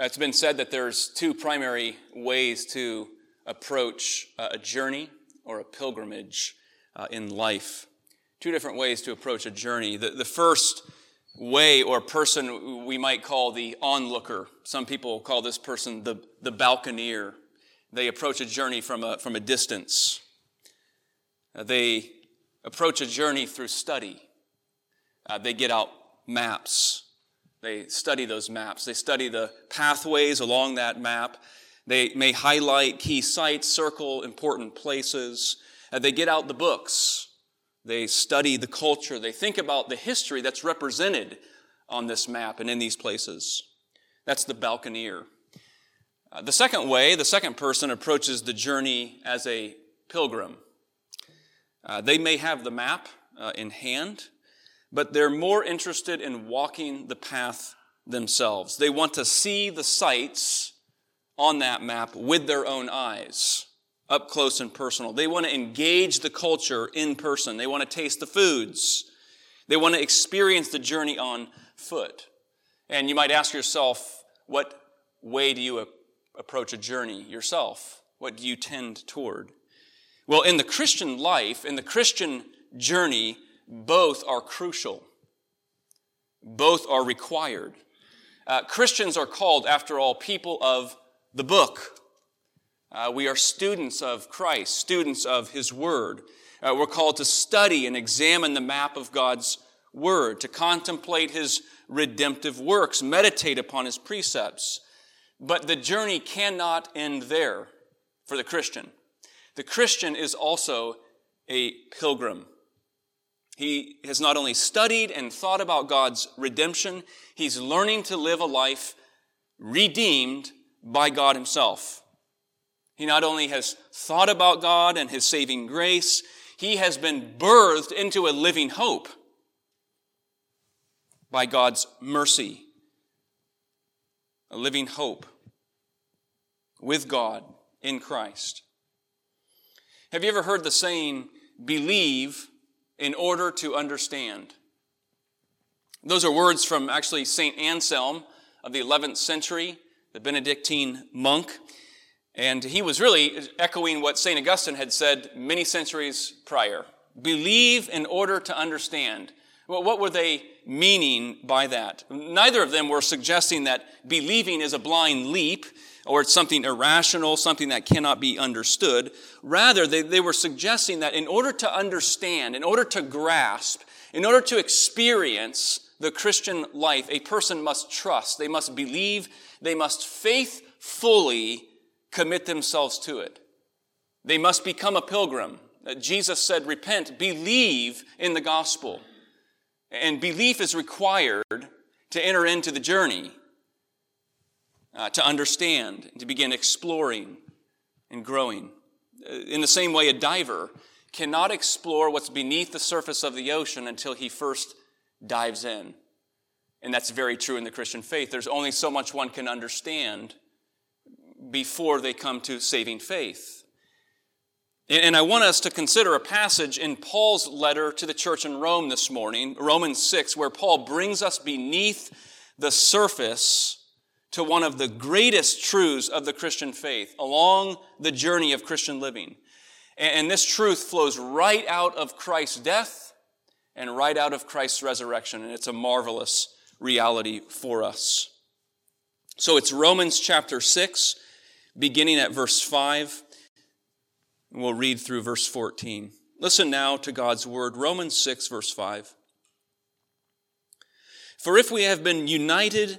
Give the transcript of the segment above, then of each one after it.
It's been said that there's two primary ways to approach a journey or a pilgrimage uh, in life. Two different ways to approach a journey. The, the first way or person we might call the onlooker. Some people call this person the, the balconeer. They approach a journey from a, from a distance. Uh, they approach a journey through study. Uh, they get out maps. They study those maps. They study the pathways along that map. They may highlight key sites, circle important places. Uh, they get out the books. They study the culture. They think about the history that's represented on this map and in these places. That's the balconeer. Uh, the second way, the second person approaches the journey as a pilgrim. Uh, they may have the map uh, in hand, but they're more interested in walking the path themselves. They want to see the sights on that map with their own eyes, up close and personal. They want to engage the culture in person. They want to taste the foods. They want to experience the journey on foot. And you might ask yourself, what way do you approach a journey yourself? What do you tend toward? Well, in the Christian life, in the Christian journey, both are crucial. Both are required. Uh, Christians are called, after all, people of the book. Uh, we are students of Christ, students of His Word. Uh, we're called to study and examine the map of God's Word, to contemplate His redemptive works, meditate upon His precepts. But the journey cannot end there for the Christian. The Christian is also a pilgrim. He has not only studied and thought about God's redemption, he's learning to live a life redeemed by God himself. He not only has thought about God and his saving grace, he has been birthed into a living hope by God's mercy. A living hope with God in Christ. Have you ever heard the saying, believe in order to understand. Those are words from actually St. Anselm of the 11th century, the Benedictine monk. And he was really echoing what St. Augustine had said many centuries prior. Believe in order to understand. Well, what were they meaning by that? Neither of them were suggesting that believing is a blind leap or it's something irrational, something that cannot be understood. Rather, they, they were suggesting that in order to understand, in order to grasp, in order to experience the Christian life, a person must trust, they must believe, they must faithfully commit themselves to it. They must become a pilgrim. Uh, Jesus said, repent, believe in the gospel. And belief is required to enter into the journey uh, to understand, to begin exploring and growing. Uh, in the same way, a diver cannot explore what's beneath the surface of the ocean until he first dives in. And that's very true in the Christian faith. There's only so much one can understand before they come to saving faith. And I want us to consider a passage in Paul's letter to the church in Rome this morning, Romans 6, where Paul brings us beneath the surface to one of the greatest truths of the Christian faith along the journey of Christian living. And this truth flows right out of Christ's death and right out of Christ's resurrection. And it's a marvelous reality for us. So it's Romans chapter 6, beginning at verse 5. We'll read through verse 14. Listen now to God's word. Romans 6, verse 5. For if we have been united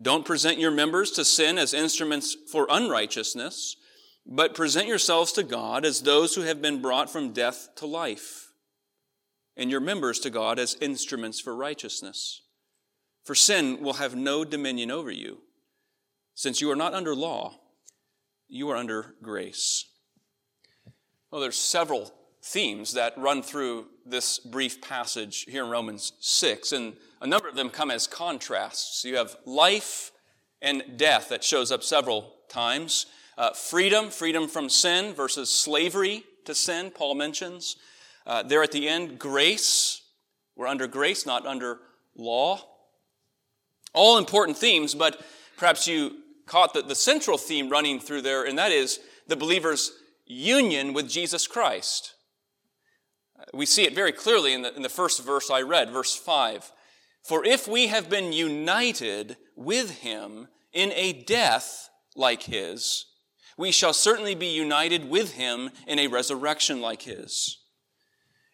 Don't present your members to sin as instruments for unrighteousness, but present yourselves to God as those who have been brought from death to life, and your members to God as instruments for righteousness. For sin will have no dominion over you, since you are not under law, you are under grace. Well, there's several themes that run through this brief passage here in Romans 6, and a number of them come as contrasts. You have life and death that shows up several times. Uh, freedom, freedom from sin versus slavery to sin, Paul mentions. Uh, there at the end, grace. We're under grace, not under law. All important themes, but perhaps you caught the, the central theme running through there, and that is the believer's union with Jesus Christ. We see it very clearly in the, in the first verse I read, verse 5. For if we have been united with him in a death like his, we shall certainly be united with him in a resurrection like his.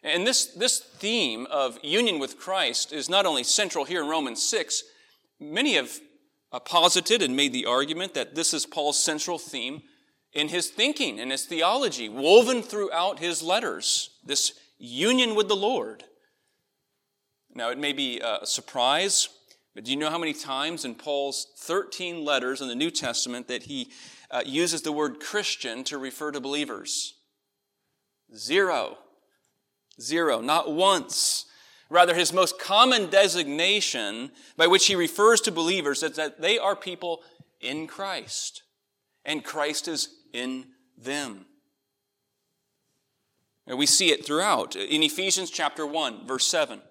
And this, this theme of union with Christ is not only central here in Romans 6, many have uh, posited and made the argument that this is Paul's central theme in his thinking and his theology, woven throughout his letters, this union with the Lord. Now, it may be a surprise, but do you know how many times in Paul's 13 letters in the New Testament that he uh, uses the word Christian to refer to believers? Zero. Zero. Not once. Rather, his most common designation by which he refers to believers is that they are people in Christ, and Christ is in them. And we see it throughout. In Ephesians chapter 1, verse 7.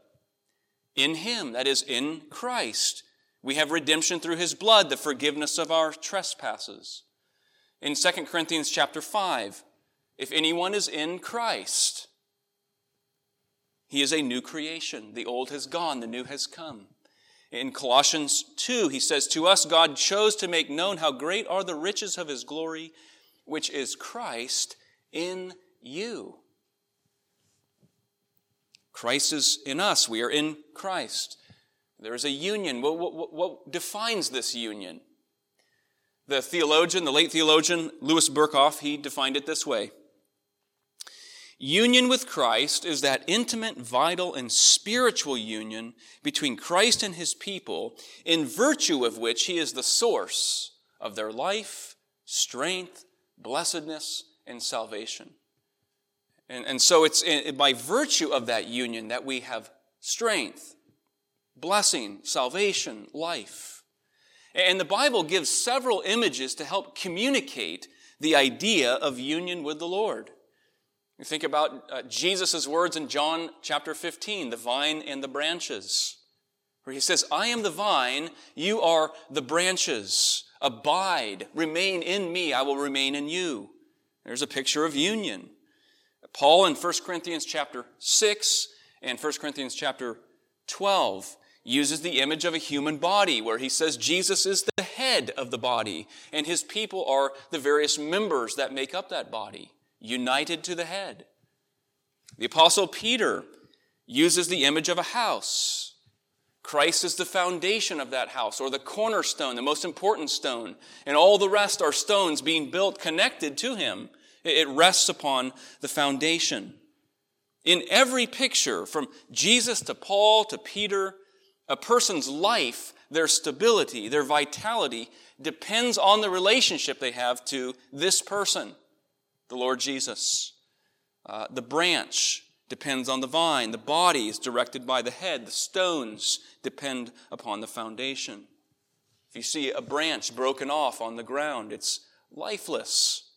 In him, that is, in Christ, we have redemption through his blood, the forgiveness of our trespasses. In 2 Corinthians chapter 5, if anyone is in Christ, he is a new creation. The old has gone, the new has come. In Colossians 2, he says, To us God chose to make known how great are the riches of his glory, which is Christ in you. Christ is in us. We are in Christ. There is a union. What, what, what, defines this union? The theologian, the late theologian Louis Berkhof, he defined it this way Union with Christ is that intimate, vital, and spiritual union between Christ and his people, in virtue of which he is the source of their life, strength, blessedness, and salvation. And, and so it's in, by virtue of that union that we have strength, blessing, salvation, life. And the Bible gives several images to help communicate the idea of union with the Lord. You think about uh, Jesus' words in John chapter 15, the vine and the branches, where he says, I am the vine, you are the branches. Abide, remain in me, I will remain in you. There's a picture of union. Paul in 1 Corinthians chapter 6 and 1 Corinthians chapter 12 uses the image of a human body where he says Jesus is the head of the body and his people are the various members that make up that body united to the head. The Apostle Peter uses the image of a house. Christ is the foundation of that house, or the cornerstone, the most important stone, and all the rest are stones being built connected to him. It rests upon the foundation. In every picture, from Jesus to Paul to Peter, a person's life, their stability, their vitality, depends on the relationship they have to this person the Lord Jesus. Uh, the branch depends on the vine. The body is directed by the head. The stones depend upon the foundation. If you see a branch broken off on the ground, it's lifeless.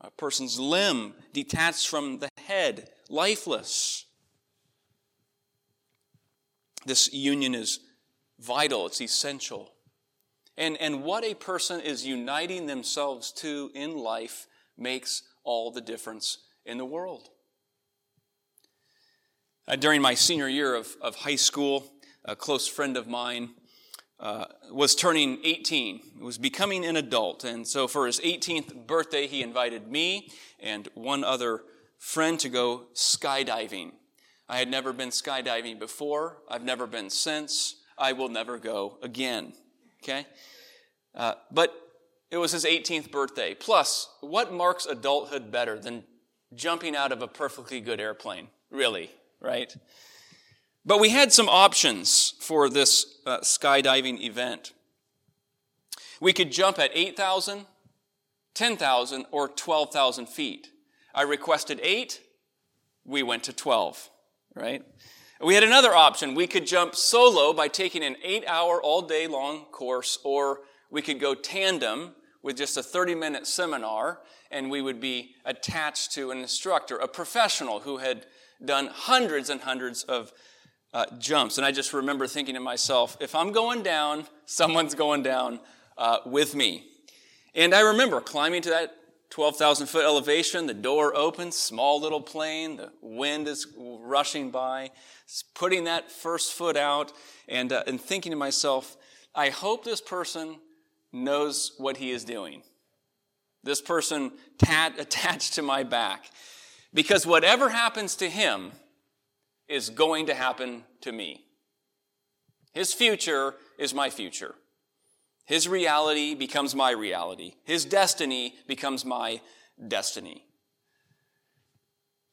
A person's limb detached from the head, lifeless. This union is vital, it's essential. And, and what a person is uniting themselves to in life makes all the difference in the world. Uh, during my senior year of, of high school, a close friend of mine uh, was turning 18, was becoming an adult. And so for his 18th birthday, he invited me and one other friend to go skydiving. I had never been skydiving before. I've never been since. I will never go again. Okay? Uh, but it was his 18th birthday. Plus, what marks adulthood better than jumping out of a perfectly good airplane? Really, right? But we had some options for this uh, skydiving event. We could jump at 8,000, 10,000, or 12,000 feet. I requested 8, we went to 12, right? We had another option. We could jump solo by taking an eight hour, all day long course, or we could go tandem with just a 30 minute seminar, and we would be attached to an instructor, a professional who had done hundreds and hundreds of uh, jumps. And I just remember thinking to myself, if I'm going down, someone's going down uh, with me. And I remember climbing to that 12,000 foot elevation, the door opens, small little plane, the wind is rushing by, putting that first foot out, and, uh, and thinking to myself, I hope this person knows what he is doing. This person tat- attached to my back. Because whatever happens to him is going to happen to me. His future is my future. His reality becomes my reality. His destiny becomes my destiny.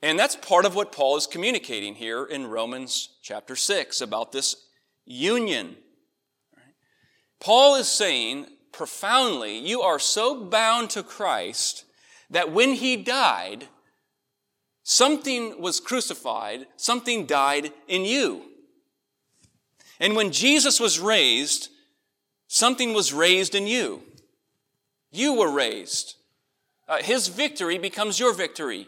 And that's part of what Paul is communicating here in Romans chapter 6 about this union. Paul is saying profoundly, you are so bound to Christ that when he died, something was crucified, something died in you. And when Jesus was raised, something was raised in you. You were raised. Uh, his victory becomes your victory.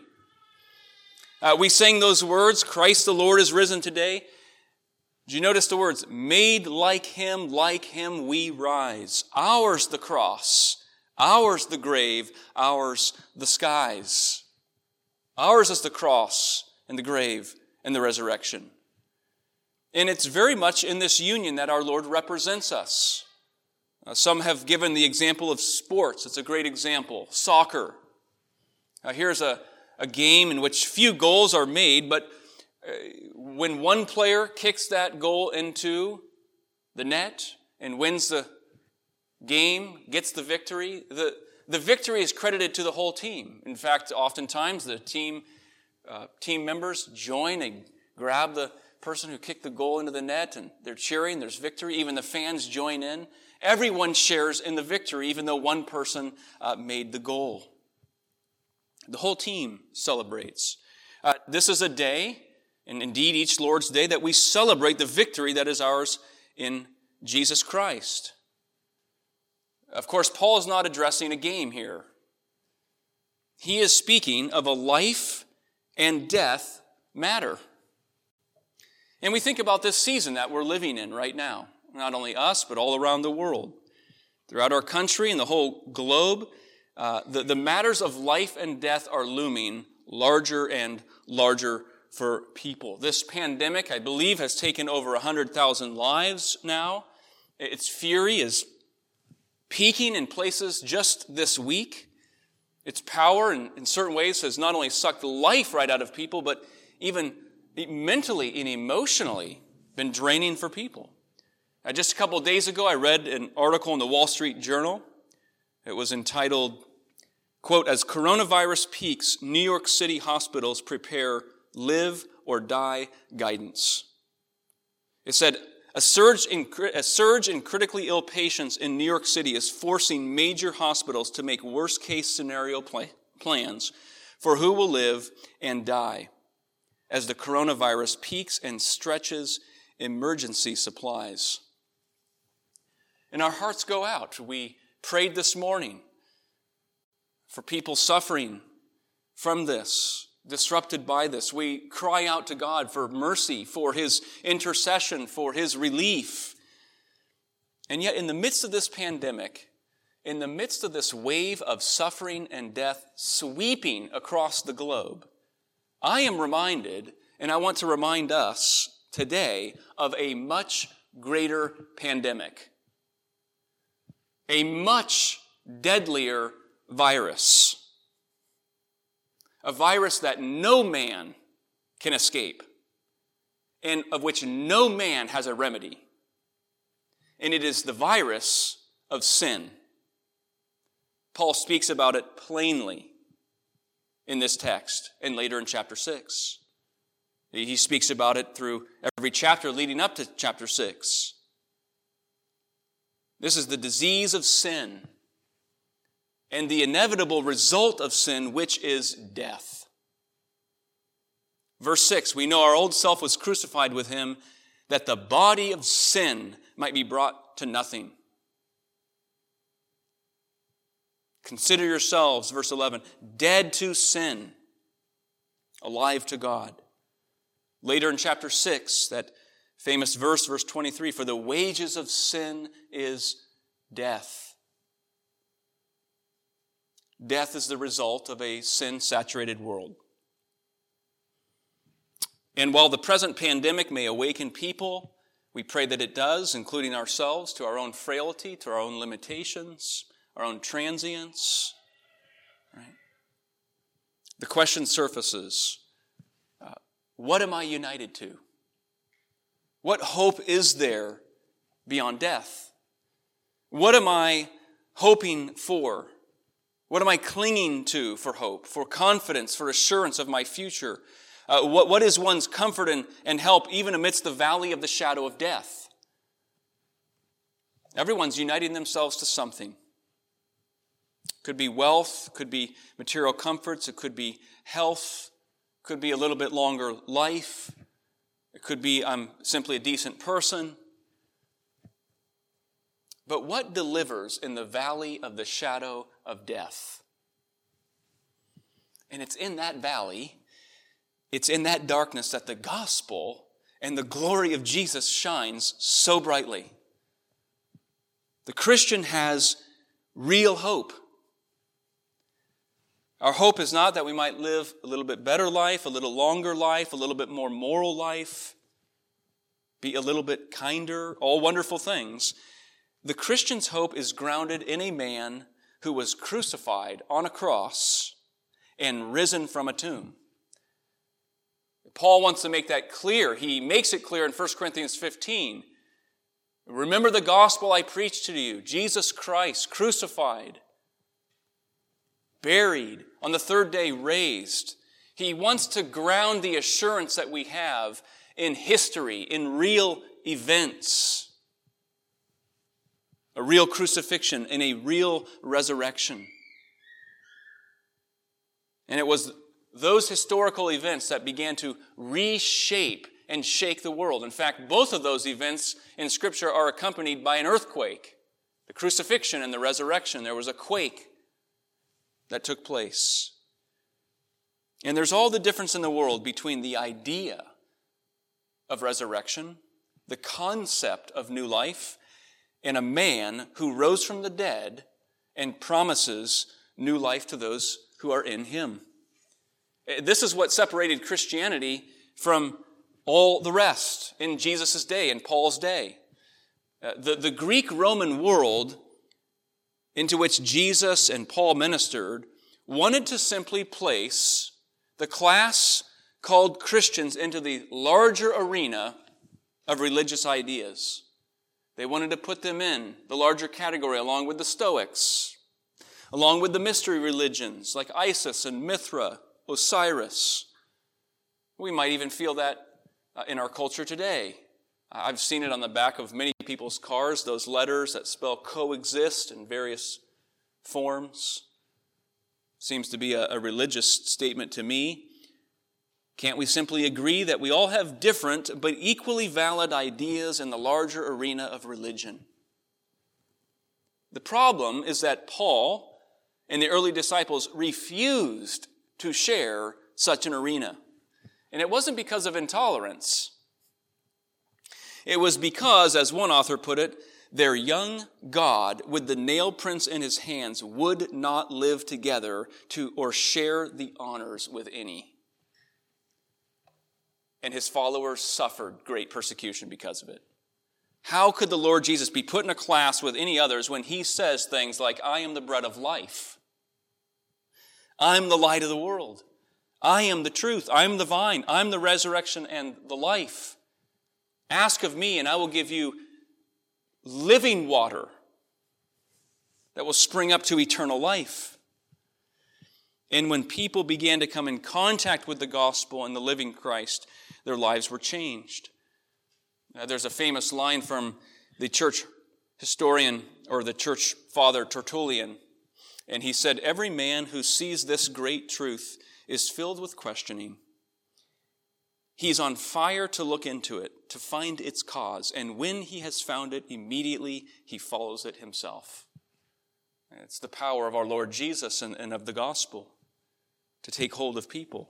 Uh, we sang those words, Christ the Lord is risen today. Did you notice the words? Made like him, like him we rise. Ours the cross, ours the grave, ours the skies. Ours is the cross and the grave and the resurrection. And it's very much in this union that our Lord represents us. Uh, some have given the example of sports. It's a great example. Soccer. Uh, here's a, a game in which few goals are made, but uh, when one player kicks that goal into the net and wins the game, gets the victory, the, the victory is credited to the whole team. In fact, oftentimes the team, uh, team members join and grab the person who kicked the goal into the net and they're cheering, there's victory. Even the fans join in. Everyone shares in the victory, even though one person uh, made the goal. The whole team celebrates. Uh, this is a day and indeed each Lord's Day, that we celebrate the victory that is ours in Jesus Christ. Of course, Paul is not addressing a game here. He is speaking of a life and death matter. And we think about this season that we're living in right now. Not only us, but all around the world. Throughout our country and the whole globe, uh, the, the matters of life and death are looming larger and larger for people. This pandemic, I believe, has taken over 100,000 lives now. Its fury is peaking in places just this week. Its power, in, in certain ways, has not only sucked life right out of people, but even mentally and emotionally been draining for people. Uh, just a couple days ago, I read an article in the Wall Street Journal. It was entitled, quote, As Coronavirus Peaks, New York City Hospitals Prepare live or die guidance. It said, a surge, in, a surge in critically ill patients in New York City is forcing major hospitals to make worst case scenario plans for who will live and die as the coronavirus peaks and stretches emergency supplies. And our hearts go out. We prayed this morning for people suffering from this disrupted by this. We cry out to God for mercy, for His intercession, for His relief. And yet, in the midst of this pandemic, in the midst of this wave of suffering and death sweeping across the globe, I am reminded, and I want to remind us today, of a much greater pandemic. a much deadlier virus. A virus that no man can escape and of which no man has a remedy. And it is the virus of sin. Paul speaks about it plainly in this text and later in chapter 6. He speaks about it through every chapter leading up to chapter 6. This is the disease of sin and the inevitable result of sin, which is death. Verse 6 We know our old self was crucified with him that the body of sin might be brought to nothing. Consider yourselves, verse 11, dead to sin, alive to God. Later in chapter 6, that famous verse, verse 23 For the wages of sin is death. Death is the result of a sin saturated world. And while the present pandemic may awaken people, we pray that it does, including ourselves, to our own frailty, to our own limitations, our own transience. Right? The question surfaces uh, what am I united to? What hope is there beyond death? What am I hoping for? What am I clinging to for hope, for confidence, for assurance of my future? Uh, what, what is one's comfort and, and help even amidst the valley of the shadow of death? Everyone's uniting themselves to something. Could be wealth, could be material comforts, it could be health, could be a little bit longer life, it could be I'm simply a decent person. But what delivers in the valley of the shadow of death? And it's in that valley, it's in that darkness that the gospel and the glory of Jesus shines so brightly. The Christian has real hope. Our hope is not that we might live a little bit better life, a little longer life, a little bit more moral life, be a little bit kinder, all wonderful things. The Christian's hope is grounded in a man who was crucified on a cross and risen from a tomb. Paul wants to make that clear. He makes it clear in 1 Corinthians 15. Remember the gospel I preached to you Jesus Christ crucified buried, on the third day raised. He wants to ground the assurance that we have in history, in real events. A real crucifixion and a real resurrection. And it was those historical events that began to reshape and shake the world. In fact, both of those events in Scripture are accompanied by an earthquake. The crucifixion and the resurrection, there was a quake that took place. And there's all the difference in the world between the idea of resurrection, the concept of new life, and a man who rose from the dead and promises new life to those who are in him. This is what separated Christianity from all the rest in Jesus' day, in Paul's day. Uh, the, the Greek Roman world into which Jesus and Paul ministered wanted to simply place the class called Christians into the larger arena of religious ideas. They wanted to put them in the larger category along with the Stoics, along with the mystery religions like Isis and Mithra, Osiris. We might even feel that uh, in our culture today. I've seen it on the back of many people's cars, those letters that spell coexist in various forms. Seems to be a, a religious statement to me. Can't we simply agree that we all have different but equally valid ideas in the larger arena of religion? The problem is that Paul and the early disciples refused to share such an arena. And it wasn't because of intolerance. It was because, as one author put it, their young God, with the nail prints in his hands, would not live together to or share the honors with any. And his followers suffered great persecution because of it. How could the Lord Jesus be put in a class with any others when he says things like, I am the bread of life? I'm the light of the world. I am the truth. I'm the vine. I'm the resurrection and the life. Ask of me, and I will give you living water that will spring up to eternal life. And when people began to come in contact with the gospel and the living Christ, their lives were changed. Now, there's a famous line from the church historian or the church father Tertullian, and he said, Every man who sees this great truth is filled with questioning. He's on fire to look into it, to find its cause, and when he has found it, immediately he follows it himself. It's the power of our Lord Jesus and, and of the gospel to take hold of people.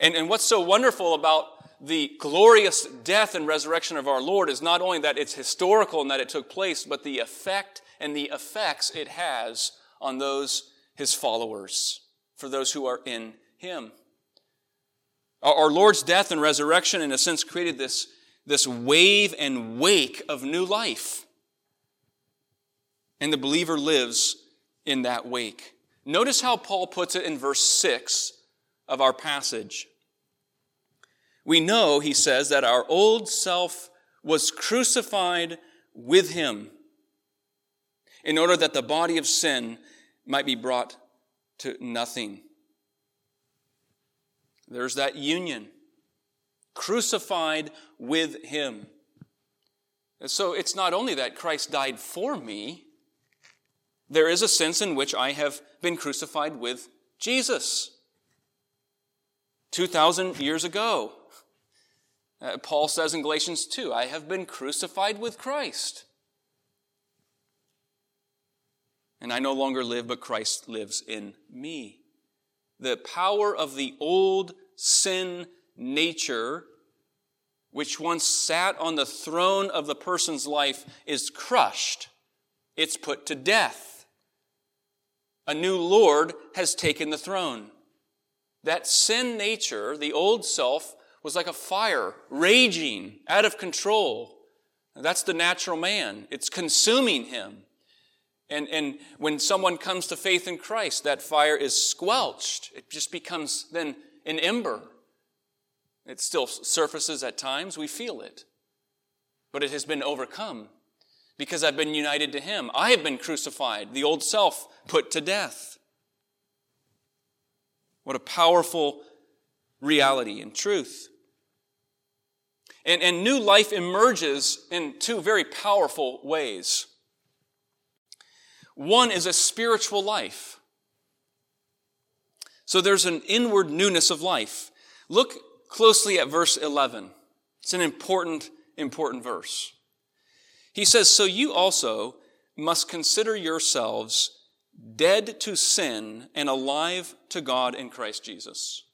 And, and what's so wonderful about the glorious death and resurrection of our Lord is not only that it's historical and that it took place, but the effect and the effects it has on those, his followers, for those who are in him. Our Lord's death and resurrection, in a sense, created this, this wave and wake of new life. And the believer lives in that wake. Notice how Paul puts it in verse 6 of our passage. We know, he says, that our old self was crucified with him in order that the body of sin might be brought to nothing. There's that union. Crucified with him. So it's not only that Christ died for me, there is a sense in which I have been crucified with Jesus. 2,000 years ago, uh, Paul says in Galatians 2, I have been crucified with Christ. And I no longer live, but Christ lives in me. The power of the old sin nature, which once sat on the throne of the person's life, is crushed. It's put to death. A new Lord has taken the throne. That sin nature, the old self, was like a fire, raging, out of control. That's the natural man. It's consuming him. And, and when someone comes to faith in Christ, that fire is squelched. It just becomes then an ember. It still surfaces at times. We feel it. But it has been overcome because I've been united to Him. I have been crucified, the old self put to death. What a powerful reality and truth. And, and new life emerges in two very powerful ways. One is a spiritual life. So there's an inward newness of life. Look closely at verse 11. It's an important, important verse. He says, So you also must consider yourselves dead to sin and alive to God in Christ Jesus.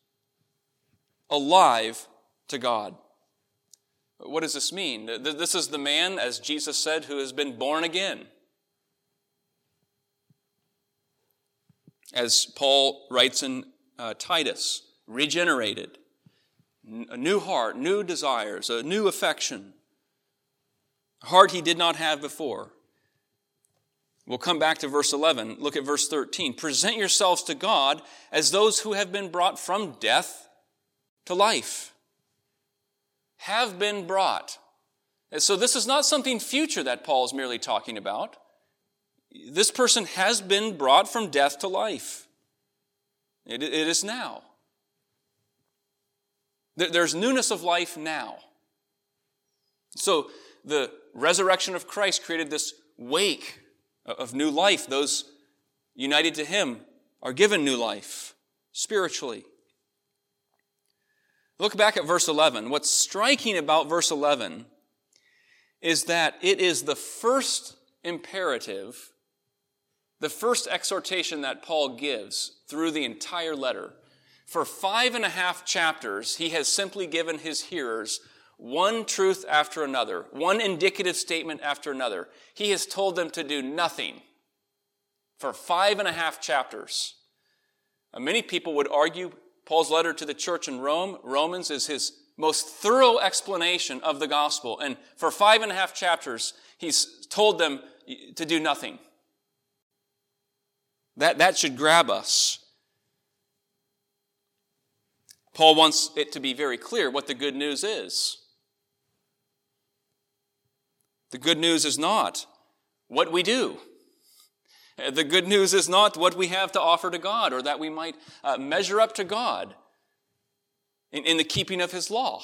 Alive to God. What does this mean? This is the man, as Jesus said, who has been born again. As Paul writes in uh, Titus, regenerated, a new heart, new desires, a new affection, heart he did not have before. We'll come back to verse 11. Look at verse 13. Present yourselves to God as those who have been brought from death to life have been brought. And so this is not something future that Paul is merely talking about. This person has been brought from death to life. it, it is now. There's newness of life now. So the resurrection of Christ created this wake of new life. Those united to Him are given new life spiritually. Look back at verse 11. What's striking about verse 11 is that it is the first imperative, the first exhortation that Paul gives through the entire letter. For five and a half chapters, he has simply given his hearers one truth after another, one indicative statement after another. He has told them to do nothing for five and a half chapters. many people would argue Paul's letter to the church in Rome, Romans, is his most thorough explanation of the gospel. And for five and a half chapters, he's told them to do nothing. That, that should grab us. Paul wants it to be very clear what the good news is. The good news is not what we do. The good news is not what we have to offer to God or that we might uh, measure up to God in, in, the keeping of His law.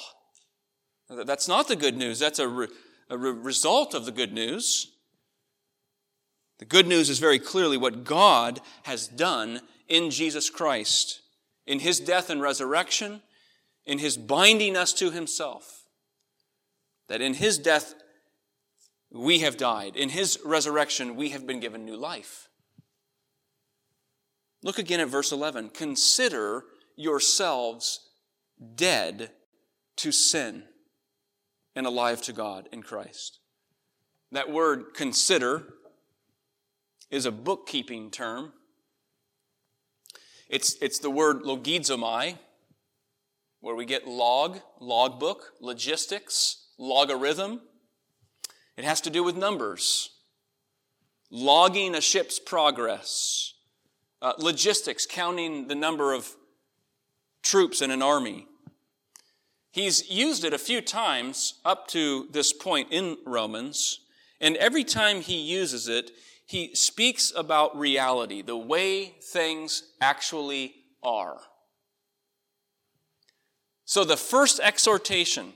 That's not the good news. That's a, re, a re result of the good news. The good news is very clearly what God has done in Jesus Christ, in His death and resurrection, in His binding us to Himself. That in His death we have died. In his resurrection, we have been given new life. Look again at verse 11. Consider yourselves dead to sin and alive to God in Christ. That word consider is a bookkeeping term. It's, it's the word logizomai, where we get log, logbook, logistics, logarithm. It has to do with numbers, logging a ship's progress, uh, logistics, counting the number of troops in an army. He's used it a few times up to this point in Romans, and every time he uses it, he speaks about reality, the way things actually are. So the first exhortation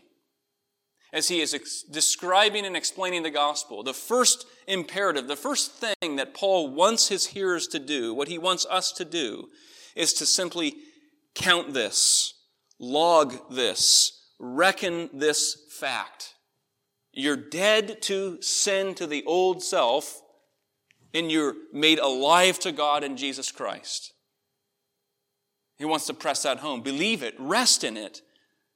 as he is ex- describing and explaining the gospel. The first imperative, the first thing that Paul wants his hearers to do, what he wants us to do, is to simply count this, log this, reckon this fact. You're dead to sin, to the old self, and you're made alive to God in Jesus Christ. He wants to press that home. Believe it, rest in it,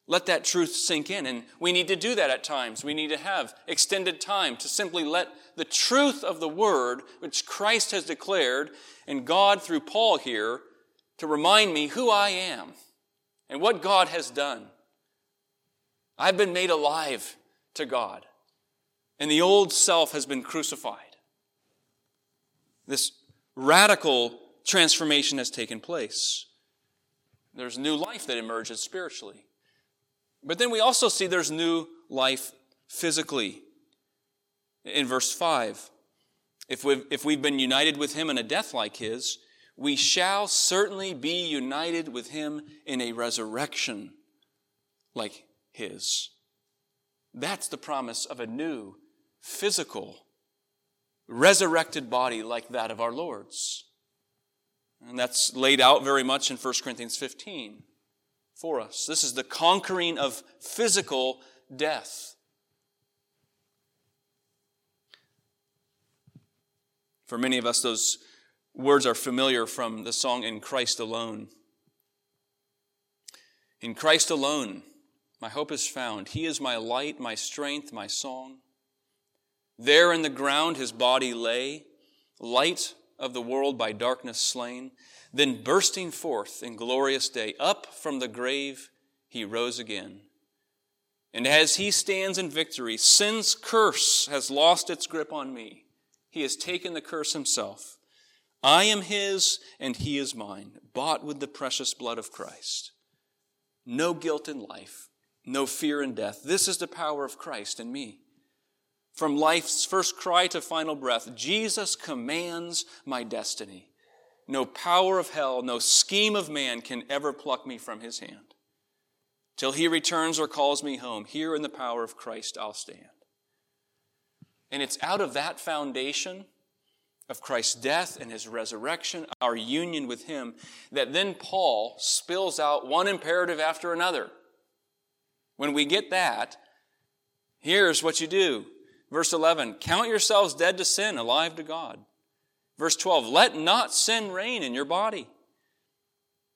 let that truth sink in. And we need to do that at times. We need to have extended time to simply let the truth of the word, which Christ has declared, and God through Paul here, to remind me who I am and what God has done. I've been made alive to God, and the old self has been crucified. This radical transformation has taken place. There's new life that emerges spiritually. But then we also see there's new life physically. In verse 5, if we've, if we've been united with him in a death like his, we shall certainly be united with him in a resurrection like his. That's the promise of a new, physical, resurrected body like that of our Lord's. And that's laid out very much in 1 Corinthians 15 for us. This is the conquering of physical death. For many of us, those words are familiar from the song In Christ Alone. In Christ alone, my hope is found. He is my light, my strength, my song. There in the ground his body lay, light of the world by darkness slain. Then bursting forth in glorious day, up from the grave he rose again. And as he stands in victory, sin's curse has lost its grip on me. He has taken the curse himself. I am his and he is mine, bought with the precious blood of Christ. No guilt in life, no fear in death. This is the power of Christ in me. From life's first cry to final breath, Jesus commands my destiny. No power of hell, no scheme of man can ever pluck me from his hand. Till he returns or calls me home, here in the power of Christ I'll stand. And it's out of that foundation of Christ's death and his resurrection, our union with him, that then Paul spills out one imperative after another. When we get that, here's what you do. Verse 11 Count yourselves dead to sin, alive to God. Verse 12, let not sin reign in your body.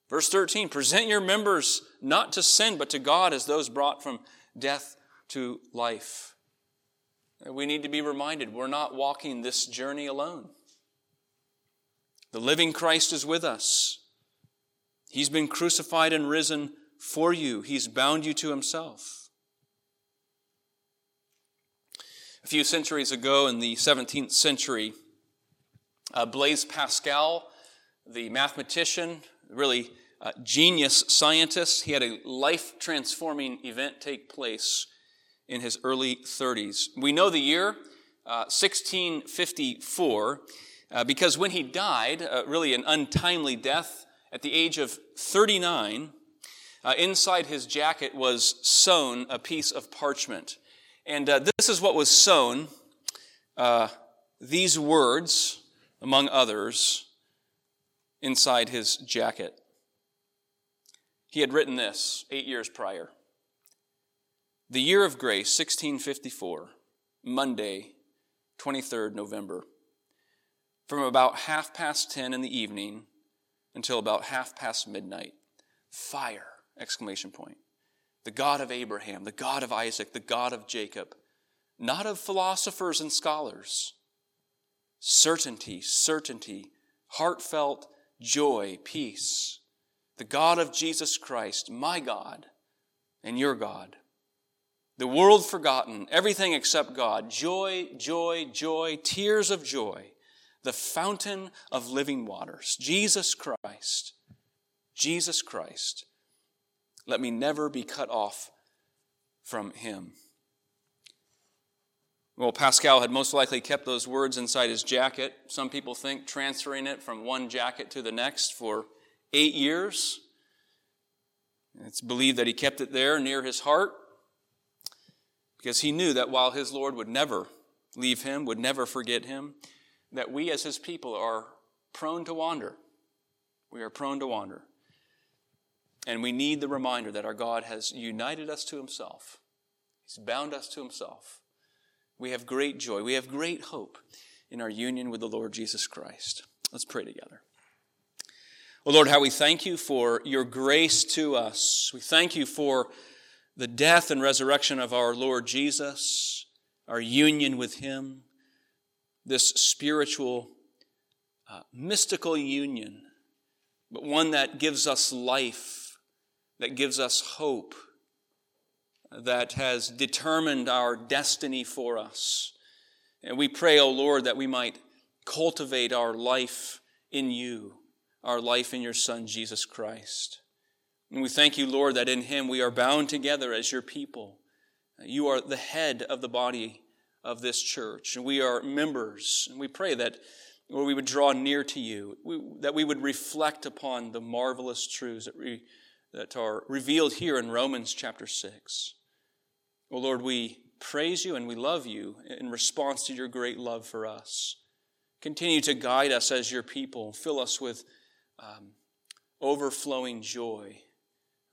Verse 13, present your members not to sin, but to God as those brought from death to life. We need to be reminded we're not walking this journey alone. The living Christ is with us. He's been crucified and risen for you. He's bound you to himself. A few centuries ago, in the 17th century, uh, Blaise Pascal, the mathematician, really uh, genius scientist, he had a life transforming event take place in his early 30s. We know the year, uh, 1654, uh, because when he died, uh, really an untimely death at the age of 39, uh, inside his jacket was sewn a piece of parchment. And uh, this is what was sewn uh, these words, among others, inside his jacket. He had written this eight years prior. The year of grace, 1654, Monday, 23rd November. From about half past 10 in the evening until about half past midnight. Fire! Exclamation point. The God of Abraham, the God of Isaac, the God of Jacob, not of philosophers and scholars. Certainty, certainty, heartfelt joy, peace. The God of Jesus Christ, my God and your God. The world forgotten, everything except God. Joy, joy, joy, tears of joy. The fountain of living waters. Jesus Christ. Jesus Christ. Let me never be cut off from him. Well, Pascal had most likely kept those words inside his jacket. Some people think transferring it from one jacket to the next for eight years. It's believed that he kept it there near his heart because he knew that while his Lord would never leave him, would never forget him, that we as his people are prone to wander. We are prone to wander. And we need the reminder that our God has united us to himself. He's bound us to himself. We have great joy. We have great hope in our union with the Lord Jesus Christ. Let's pray together. Well, Lord, how we thank you for your grace to us. We thank you for the death and resurrection of our Lord Jesus, our union with him, this spiritual, uh, mystical union, but one that gives us life that gives us hope, that has determined our destiny for us. And we pray, O oh Lord, that we might cultivate our life in you, our life in your Son, Jesus Christ. And we thank you, Lord, that in him we are bound together as your people. You are the head of the body of this church, and we are members. And we pray that Lord, we would draw near to you, that we would reflect upon the marvelous truths that we that are revealed here in Romans chapter 6. Lord, we praise you and we love you in response to your great love for us. Continue to guide us as your people. Fill us with um, overflowing joy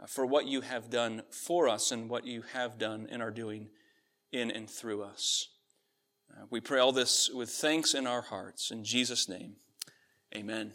uh, for what you have done for us and what you have done and are doing in and through us. Uh, we pray all this with thanks in our hearts. In Jesus' name, amen.